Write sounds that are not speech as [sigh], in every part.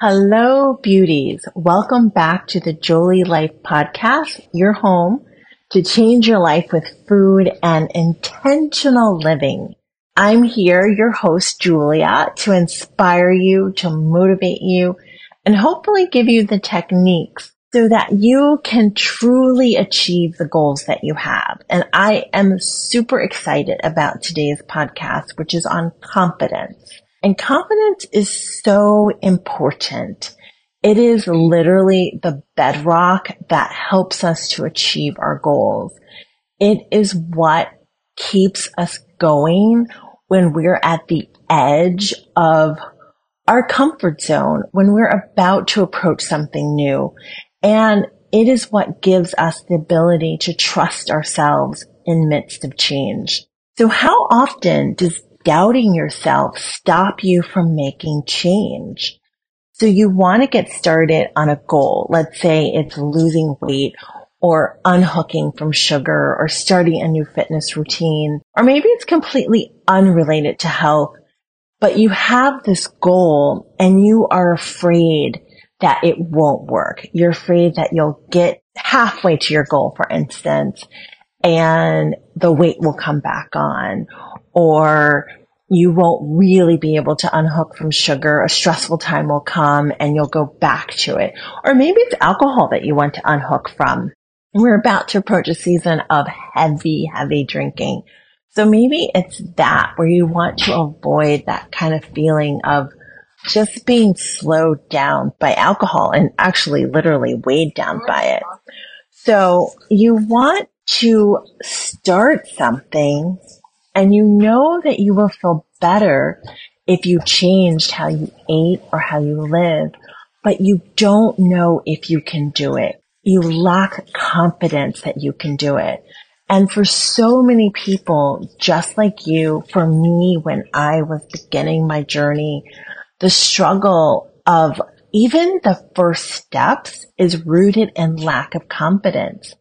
Hello, beauties. Welcome back to the Jolie Life Podcast, your home to change your life with food and intentional living. I'm here, your host, Julia, to inspire you, to motivate you, and hopefully give you the techniques so that you can truly achieve the goals that you have. And I am super excited about today's podcast, which is on confidence. And confidence is so important. It is literally the bedrock that helps us to achieve our goals. It is what keeps us going when we're at the edge of our comfort zone, when we're about to approach something new. And it is what gives us the ability to trust ourselves in midst of change. So how often does doubting yourself stop you from making change. So you want to get started on a goal. Let's say it's losing weight or unhooking from sugar or starting a new fitness routine, or maybe it's completely unrelated to health, but you have this goal and you are afraid that it won't work. You're afraid that you'll get halfway to your goal, for instance, and the weight will come back on or you won't really be able to unhook from sugar. A stressful time will come and you'll go back to it. Or maybe it's alcohol that you want to unhook from. We're about to approach a season of heavy, heavy drinking. So maybe it's that where you want to avoid that kind of feeling of just being slowed down by alcohol and actually literally weighed down by it. So you want to start something and you know that you will feel better if you changed how you ate or how you live, but you don't know if you can do it. You lack confidence that you can do it. And for so many people, just like you, for me, when I was beginning my journey, the struggle of even the first steps is rooted in lack of confidence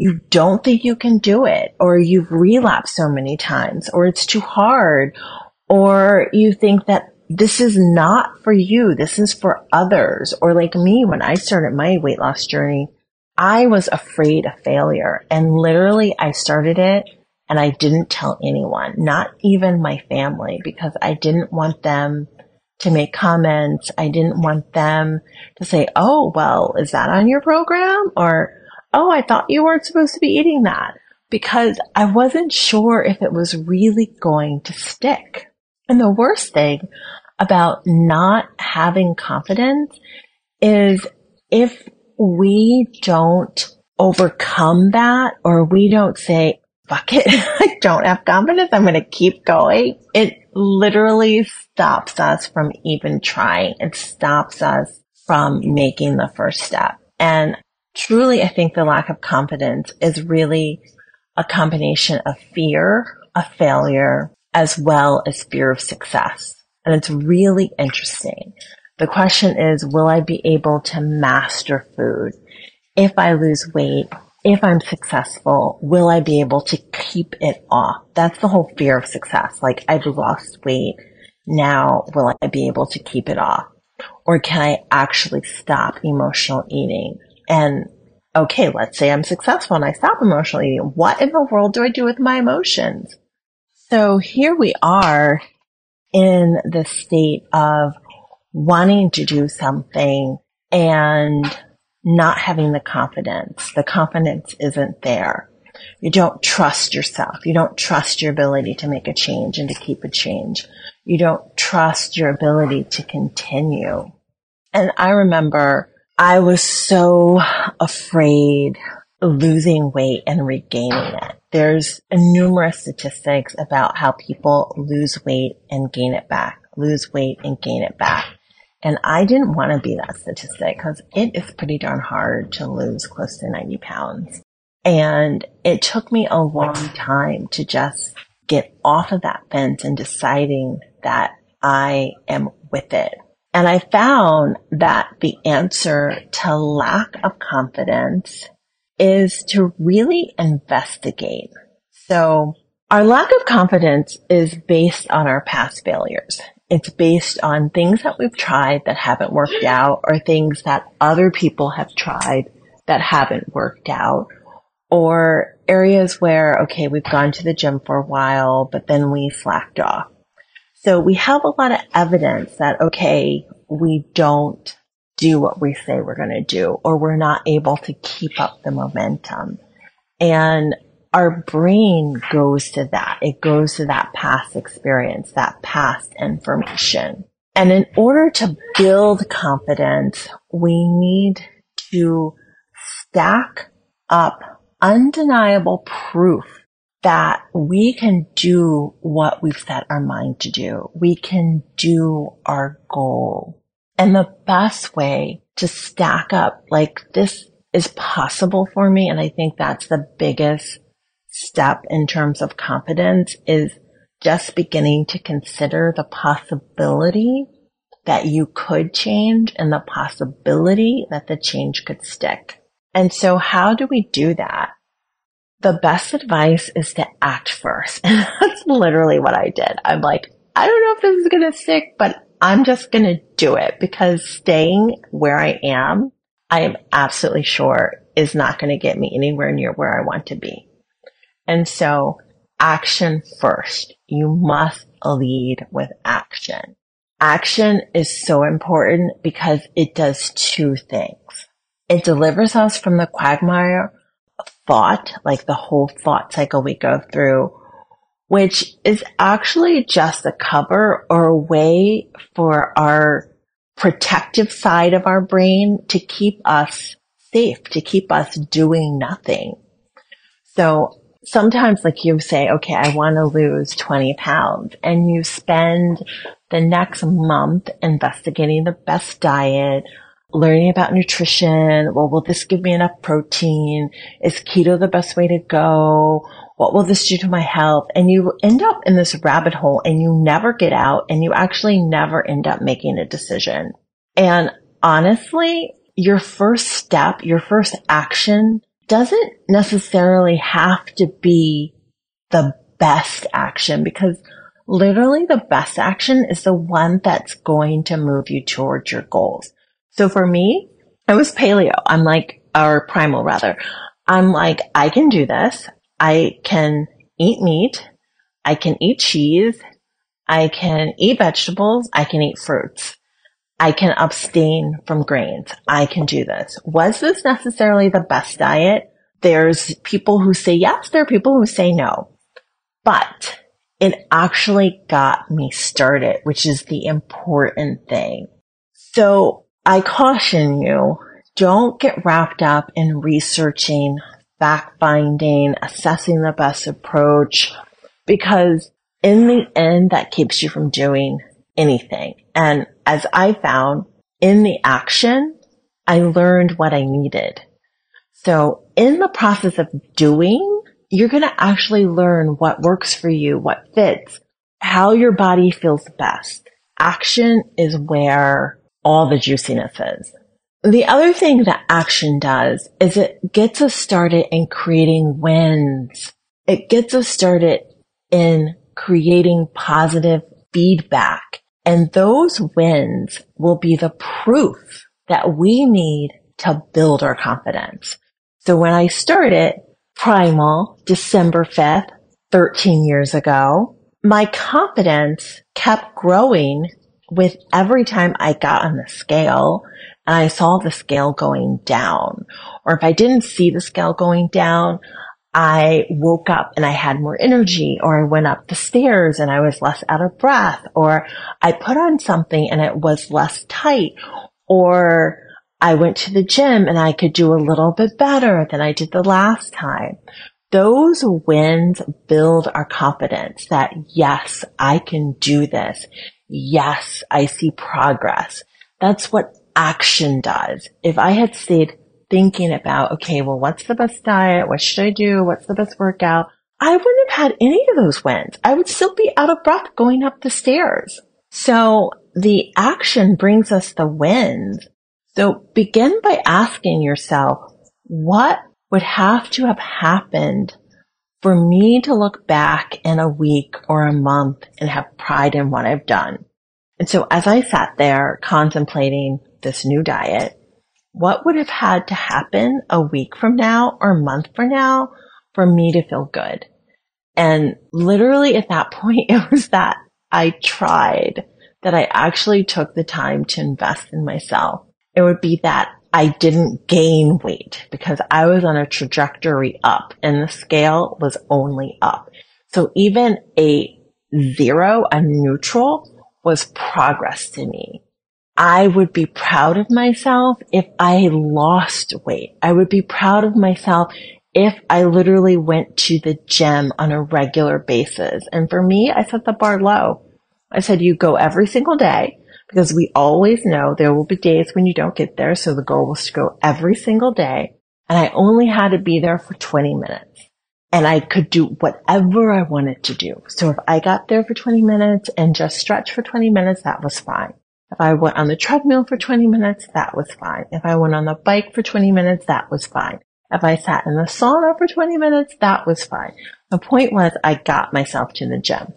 you don't think you can do it or you've relapsed so many times or it's too hard or you think that this is not for you. This is for others. Or like me, when I started my weight loss journey, I was afraid of failure and literally I started it and I didn't tell anyone, not even my family, because I didn't want them to make comments. I didn't want them to say, Oh, well, is that on your program? Or, oh, I thought you weren't supposed to be eating that because I wasn't sure if it was really going to stick. And the worst thing about not having confidence is if we don't overcome that or we don't say, fuck it, [laughs] I don't have confidence, I'm going to keep going. It literally stops us from even trying. It stops us from making the first step. And truly, I think the lack of confidence is really a combination of fear of failure as well as fear of success. And it's really interesting. The question is, will I be able to master food? If I lose weight, if I'm successful, will I be able to keep it off? That's the whole fear of success. Like I've lost weight. Now will I be able to keep it off? Or can I actually stop emotional eating? And okay, let's say I'm successful and I stop emotional eating. What in the world do I do with my emotions? So here we are in the state of wanting to do something and not having the confidence. The confidence isn't there. You don't trust yourself. You don't trust your ability to make a change and to keep a change. You don't trust your ability to continue. And I remember I was so afraid losing weight and regaining it. There's numerous statistics about how people lose weight and gain it back, lose weight and gain it back. And I didn't want to be that statistic because it is pretty darn hard to lose close to 90 pounds. And it took me a long time to just get off of that fence and deciding that I am with it. And I found that the answer to lack of confidence is to really investigate. So our lack of confidence is based on our past failures. it's based on things that we've tried that haven't worked out or things that other people have tried that haven't worked out or areas where, okay, we've gone to the gym for a while, but then we slacked off. So we have a lot of evidence that, okay, we don't do what we say we're going to do, or we're not able to keep up the momentum. And our brain goes to that. It goes to that past experience, that past information. And in order to build confidence, we need to stack up undeniable proof that we can do what we've set our mind to do. We can do our goal. And the best way to stack up, like this is possible for me. And I think that's the biggest step in terms of confidence is just beginning to consider the possibility that you could change and the possibility that the change could stick. And so how do we do that? The best advice is to act first. And [laughs] that's literally what I did. I'm like, I don't know if this is going to stick, but I'm just going to do it because staying where I am, I am absolutely sure is not going to get me anywhere near where I want to be. And so action first. You must lead with action. Action is so important because it does two things. It delivers us from the quagmire thought, like the whole thought cycle we go through, which is actually just a cover or a way for our protective side of our brain to keep us safe, to keep us doing nothing. So sometimes like you say, okay, I want to lose 20 pounds and you spend the next month investigating the best diet, learning about nutrition. Well, will this give me enough protein? Is keto the best way to go? What will this do to my health? And you end up in this rabbit hole and you never get out and you actually never end up making a decision. And honestly, your first step, your first action doesn't necessarily have to be the best action because literally the best action is the one that's going to move you towards your goals. So for me, I was paleo. I'm like, or primal rather. I'm like, I can do this. I can eat meat. I can eat cheese. I can eat vegetables. I can eat fruits. I can abstain from grains. I can do this. Was this necessarily the best diet? There's people who say yes. There are people who say no, but it actually got me started, which is the important thing. So I caution you, don't get wrapped up in researching, fact finding, assessing the best approach, because in the end, that keeps you from doing anything. And as I found in the action, I learned what I needed. So in the process of doing, you're going to actually learn what works for you, what fits, how your body feels best. Action is where all the juiciness is. The other thing that action does is it gets us started in creating wins. It gets us started in creating positive feedback. And those wins will be the proof that we need to build our confidence. So when I started Primal December 5th, 13 years ago, my confidence kept growing with every time I got on the scale and I saw the scale going down, or if I didn't see the scale going down, I woke up and I had more energy, or I went up the stairs and I was less out of breath, or I put on something and it was less tight, or I went to the gym and I could do a little bit better than I did the last time. Those wins build our confidence that yes, I can do this yes, I see progress. That's what action does. If I had stayed thinking about, okay, well, what's the best diet? What should I do? What's the best workout? I wouldn't have had any of those wins. I would still be out of breath going up the stairs. So the action brings us the wins. So begin by asking yourself, what would have to have happened for me to look back in a week or a month and have pride in what I've done. And so as I sat there contemplating this new diet, what would have had to happen a week from now or a month from now for me to feel good? And literally at that [laughs] point, it was that I tried, that I actually took the time to invest in myself. It would be that I didn't gain weight because I was on a trajectory up and the scale was only up. So even a zero, a neutral was progress to me. I would be proud of myself if I lost weight. I would be proud of myself if I literally went to the gym on a regular basis. And for me, I set the bar low. I said, you go every single day because we always know there will be days when you don't get there. So the goal was to go every single day. And I only had to be there for 20 minutes and I could do whatever I wanted to do. So if I got there for 20 minutes and just stretch for 20 minutes, that was fine. If I went on the treadmill for 20 minutes, that was fine. If I went on the bike for 20 minutes, that was fine. If I sat in the sauna for 20 minutes, that was fine. The point was I got myself to the gym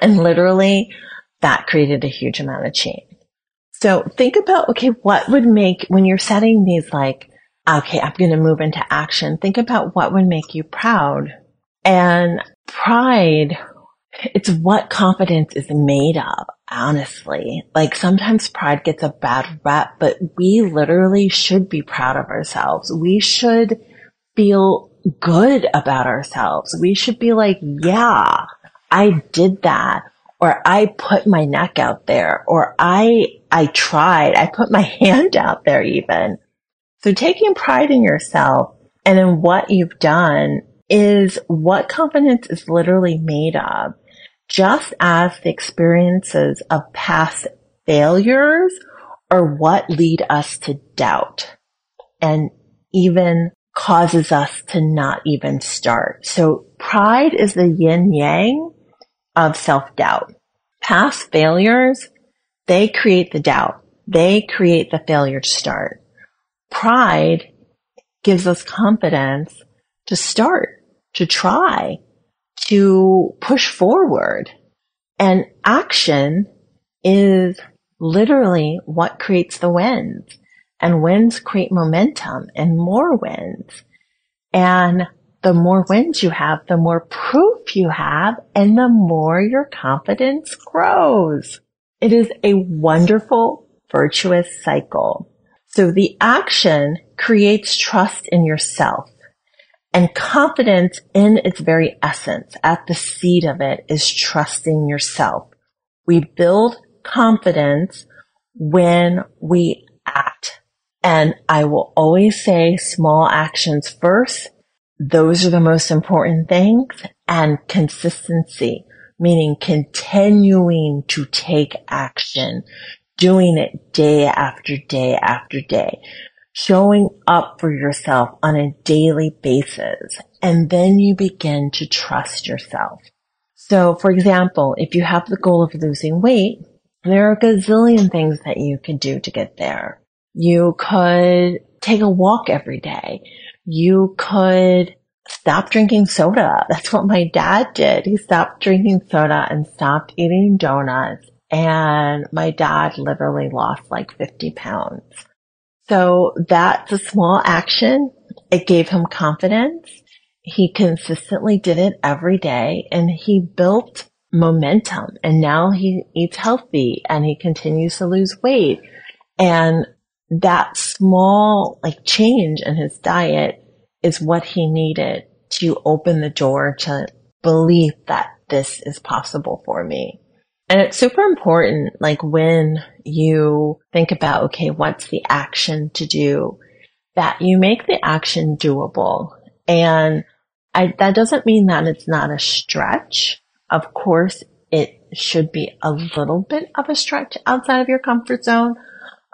and literally that created a huge amount of change. So think about, okay, what would make, when you're setting these like, okay, I'm going to move into action, think about what would make you proud. And pride, it's what confidence is made of, honestly. Like sometimes pride gets a bad rep, but we literally should be proud of ourselves. We should feel good about ourselves. We should be like, yeah, I did that or I put my neck out there, or I, I tried, I put my [laughs] hand out there even. So taking pride in yourself and in what you've done is what confidence is literally made of. Just as the experiences of past failures are what lead us to doubt and even causes us to not even start. So pride is the yin yang of self-doubt. Past failures, they create the doubt. They create the failure to start. Pride gives us confidence to start, to try, to push forward. And action is literally what creates the wins. And wins create momentum and more wins. And the more wins you have, the more proof you have, and the more your confidence grows. It is a wonderful, virtuous cycle. So the action creates trust in yourself and confidence in its very essence at the seed of it is trusting yourself. We build confidence when we act. And I will always say small actions first those are the most important things and consistency, meaning continuing to take action, doing it day after day after day, showing up for yourself on a daily basis. And then you begin to trust yourself. So for example, if you have the goal of losing weight, there are a gazillion things that you can do to get there. You could take a walk every day you could stop drinking soda. That's what my dad did. He stopped drinking soda and stopped eating donuts. And my dad literally lost like 50 pounds. So that's a small action. It gave him confidence. He consistently did it every day and he built momentum and now he eats healthy and he continues to lose weight. And that small like change in his diet is what he needed to open the door to believe that this is possible for me. And it's super important, like when you think about, okay, what's the action to do, that you make the action doable. And I, that doesn't mean that it's not a stretch. Of course, it should be a little bit of a stretch outside of your comfort zone.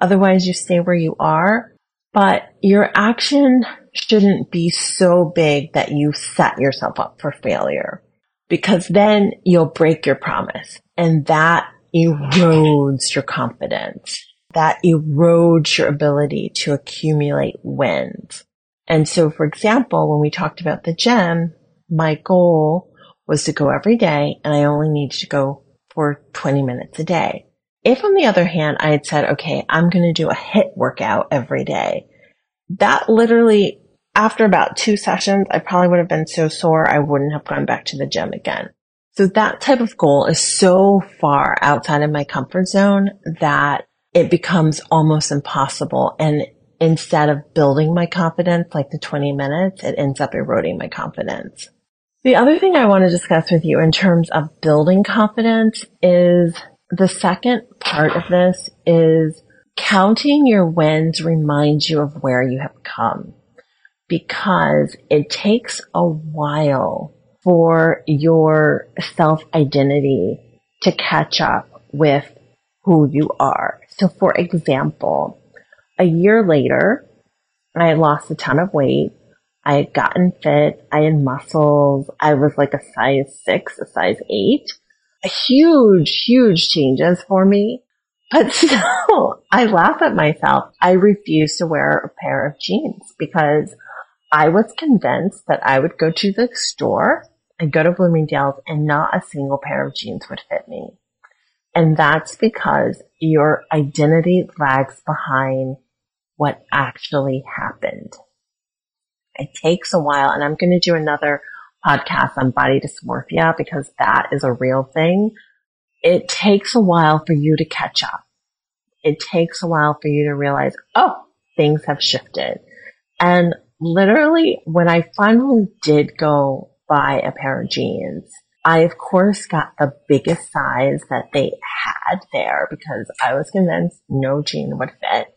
Otherwise you stay where you are, but your action shouldn't be so big that you set yourself up for failure because then you'll break your promise and that erodes your confidence. That erodes your ability to accumulate wins. And so, for example, when we talked about the gym, my goal was to go every day and I only needed to go for 20 minutes a day. If on the other hand, I had said, okay, I'm going to do a HIIT workout every day, that literally after about two sessions, I probably would have been so sore I wouldn't have gone back to the gym again. So that type of goal is so far outside of my comfort zone that it becomes almost impossible. And instead of building my confidence like the 20 minutes, it ends up eroding my confidence. The other thing I want to discuss with you in terms of building confidence is the second part of this is counting your wins reminds you of where you have come because it takes a while for your self identity to catch up with who you are. So for example, a year later, I lost a ton of weight. I had gotten fit. I had muscles. I was like a size six, a size eight. Huge, huge changes for me. But [laughs] still, I laugh at myself. I refuse to wear a pair of jeans because I was convinced that I would go to the store and go to Bloomingdale's and not a single pair of jeans would fit me. And that's because your identity lags behind what actually happened. It takes a while and I'm going to do another podcast on body dysmorphia because that is a real thing. It takes a while for you to catch up. It takes a while for you to realize, oh, things have shifted. And literally when I finally did go buy a pair of jeans, I of course got the biggest size that they had there because I was convinced no jean would fit.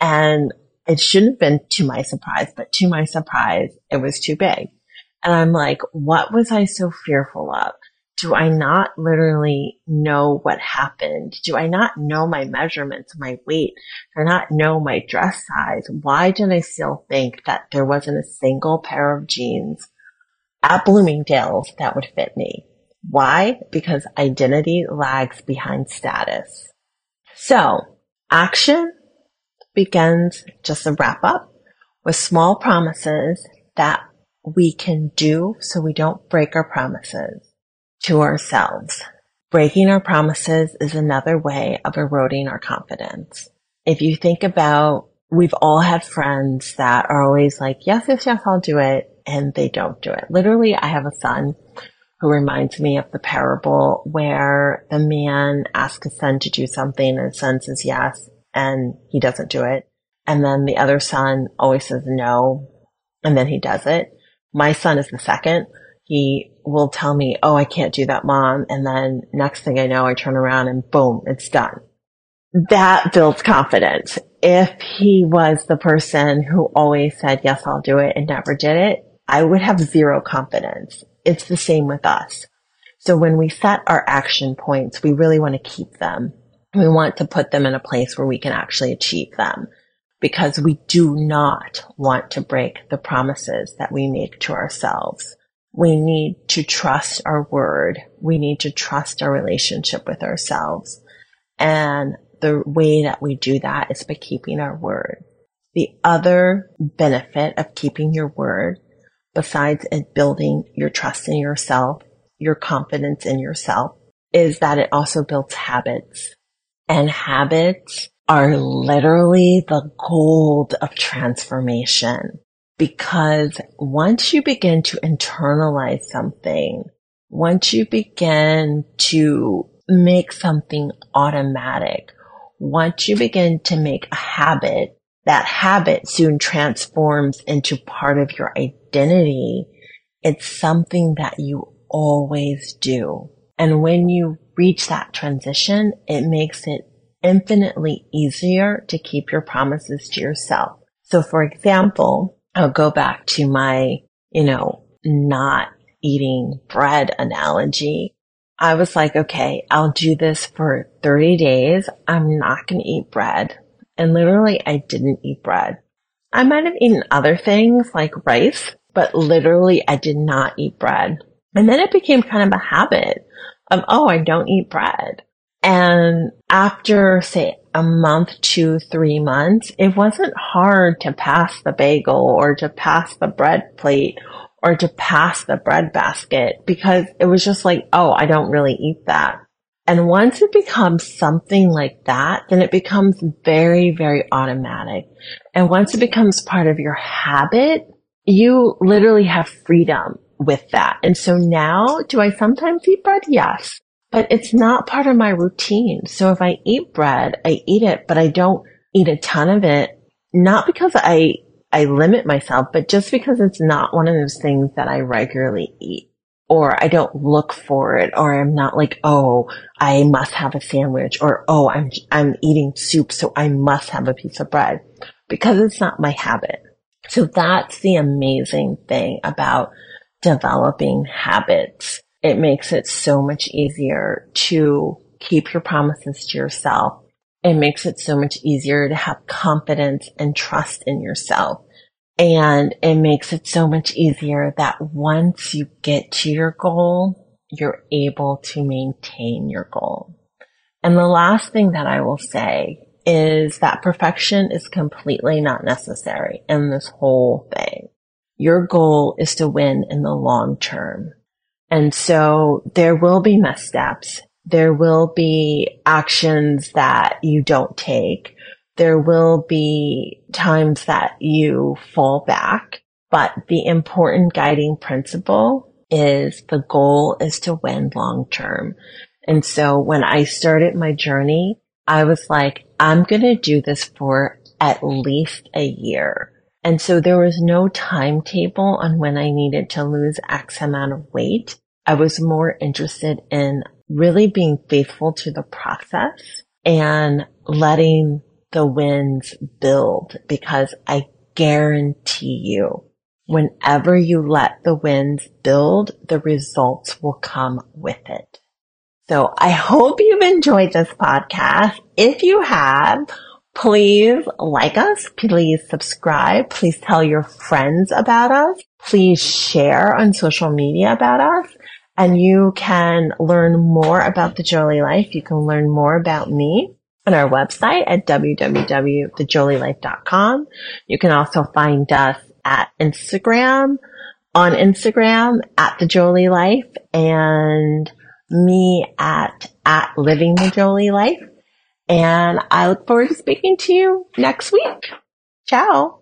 And it shouldn't have been to my surprise, but to my surprise, it was too big. And I'm like, what was I so fearful of? Do I not literally know what happened? Do I not know my measurements, my weight? Do I not know my dress size? Why did I still think that there wasn't a single pair of jeans at Bloomingdale's that would fit me? Why? Because identity lags behind status. So action begins just a wrap up with small promises that we can do so we don't break our promises to ourselves. Breaking our promises is another way of eroding our confidence. If you think about, we've all had friends that are always like, yes, yes, yes, I'll do it. And they don't do it. Literally, I have a son who reminds me of the parable where the man asks his son to do something and his son says yes and he doesn't do it. And then the other son always says no and then he does it. My son is the second he will tell me, Oh, I can't do that, mom. And then next thing I know, I turn around and boom, it's done. That builds confidence. If he was the person who always said, yes, I'll do it and never did it, I would have zero confidence. It's the same with us. So when we set our action points, we really want to keep them. We want to put them in a place where we can actually achieve them because we do not want to break the promises that we make to ourselves we need to trust our word. We need to trust our relationship with ourselves. And the way that we do that is by keeping our word. The other benefit of keeping your word, besides it building your trust in yourself, your confidence in yourself, is that it also builds habits. And habits are literally the gold of transformation because once you begin to internalize something, once you begin to make something automatic, once you begin to make a habit, that habit soon transforms into part of your identity. It's something that you always do. And when you reach that transition, it makes it infinitely easier to keep your promises to yourself. So for example, I'll go back to my, you know, not eating bread analogy. I was like, okay, I'll do this for 30 days. I'm not going to eat bread. And literally I didn't eat bread. I might have eaten other things like rice, but literally I did not eat bread. And then it became kind of a habit of, oh, I don't eat bread. And after say a month, two, three months, it wasn't hard to pass the bagel or to pass the bread plate or to pass the bread basket because it was just like, oh, I don't really eat that. And once it becomes something like that, then it becomes very, very automatic. And once it becomes part of your habit, you literally have freedom with that. And so now, do I sometimes eat bread? Yes. But it's not part of my routine. So if I eat bread, I eat it, but I don't eat a ton of it, not because I, I limit myself, but just because it's not one of those things that I regularly eat or I don't look for it, or I'm not like, oh, I must have a sandwich, or oh, I'm, I'm eating soup, so I must have a piece of bread because it's not my habit. So that's the amazing thing about developing habits. It makes it so much easier to keep your promises to yourself. It makes it so much easier to have confidence and trust in yourself. And it makes it so much easier that once you get to your goal, you're able to maintain your goal. And the last thing that I will say is that perfection is completely not necessary in this whole thing. Your goal is to win in the long term. And so there will be missteps. There will be actions that you don't take there will be times that you fall back, but the important guiding principle is the goal is to win long term. And so when I started my journey, I was like, I'm going to do this for at least a year. And so there was no timetable on when I needed to lose X amount of weight. I was more interested in really being faithful to the process and letting the wins build because I guarantee you whenever you let the wins build, the results will come with it. So I hope you've enjoyed this podcast. If you have, please like us. Please subscribe. Please tell your friends about us. Please share on social media about us. And you can learn more about the Jolie Life. You can learn more about me on our website at www.thejolielife.com. You can also find us at Instagram, on Instagram at the Jolie Life and me at, at living the Jolie Life. And I look forward to speaking to you next week. Ciao.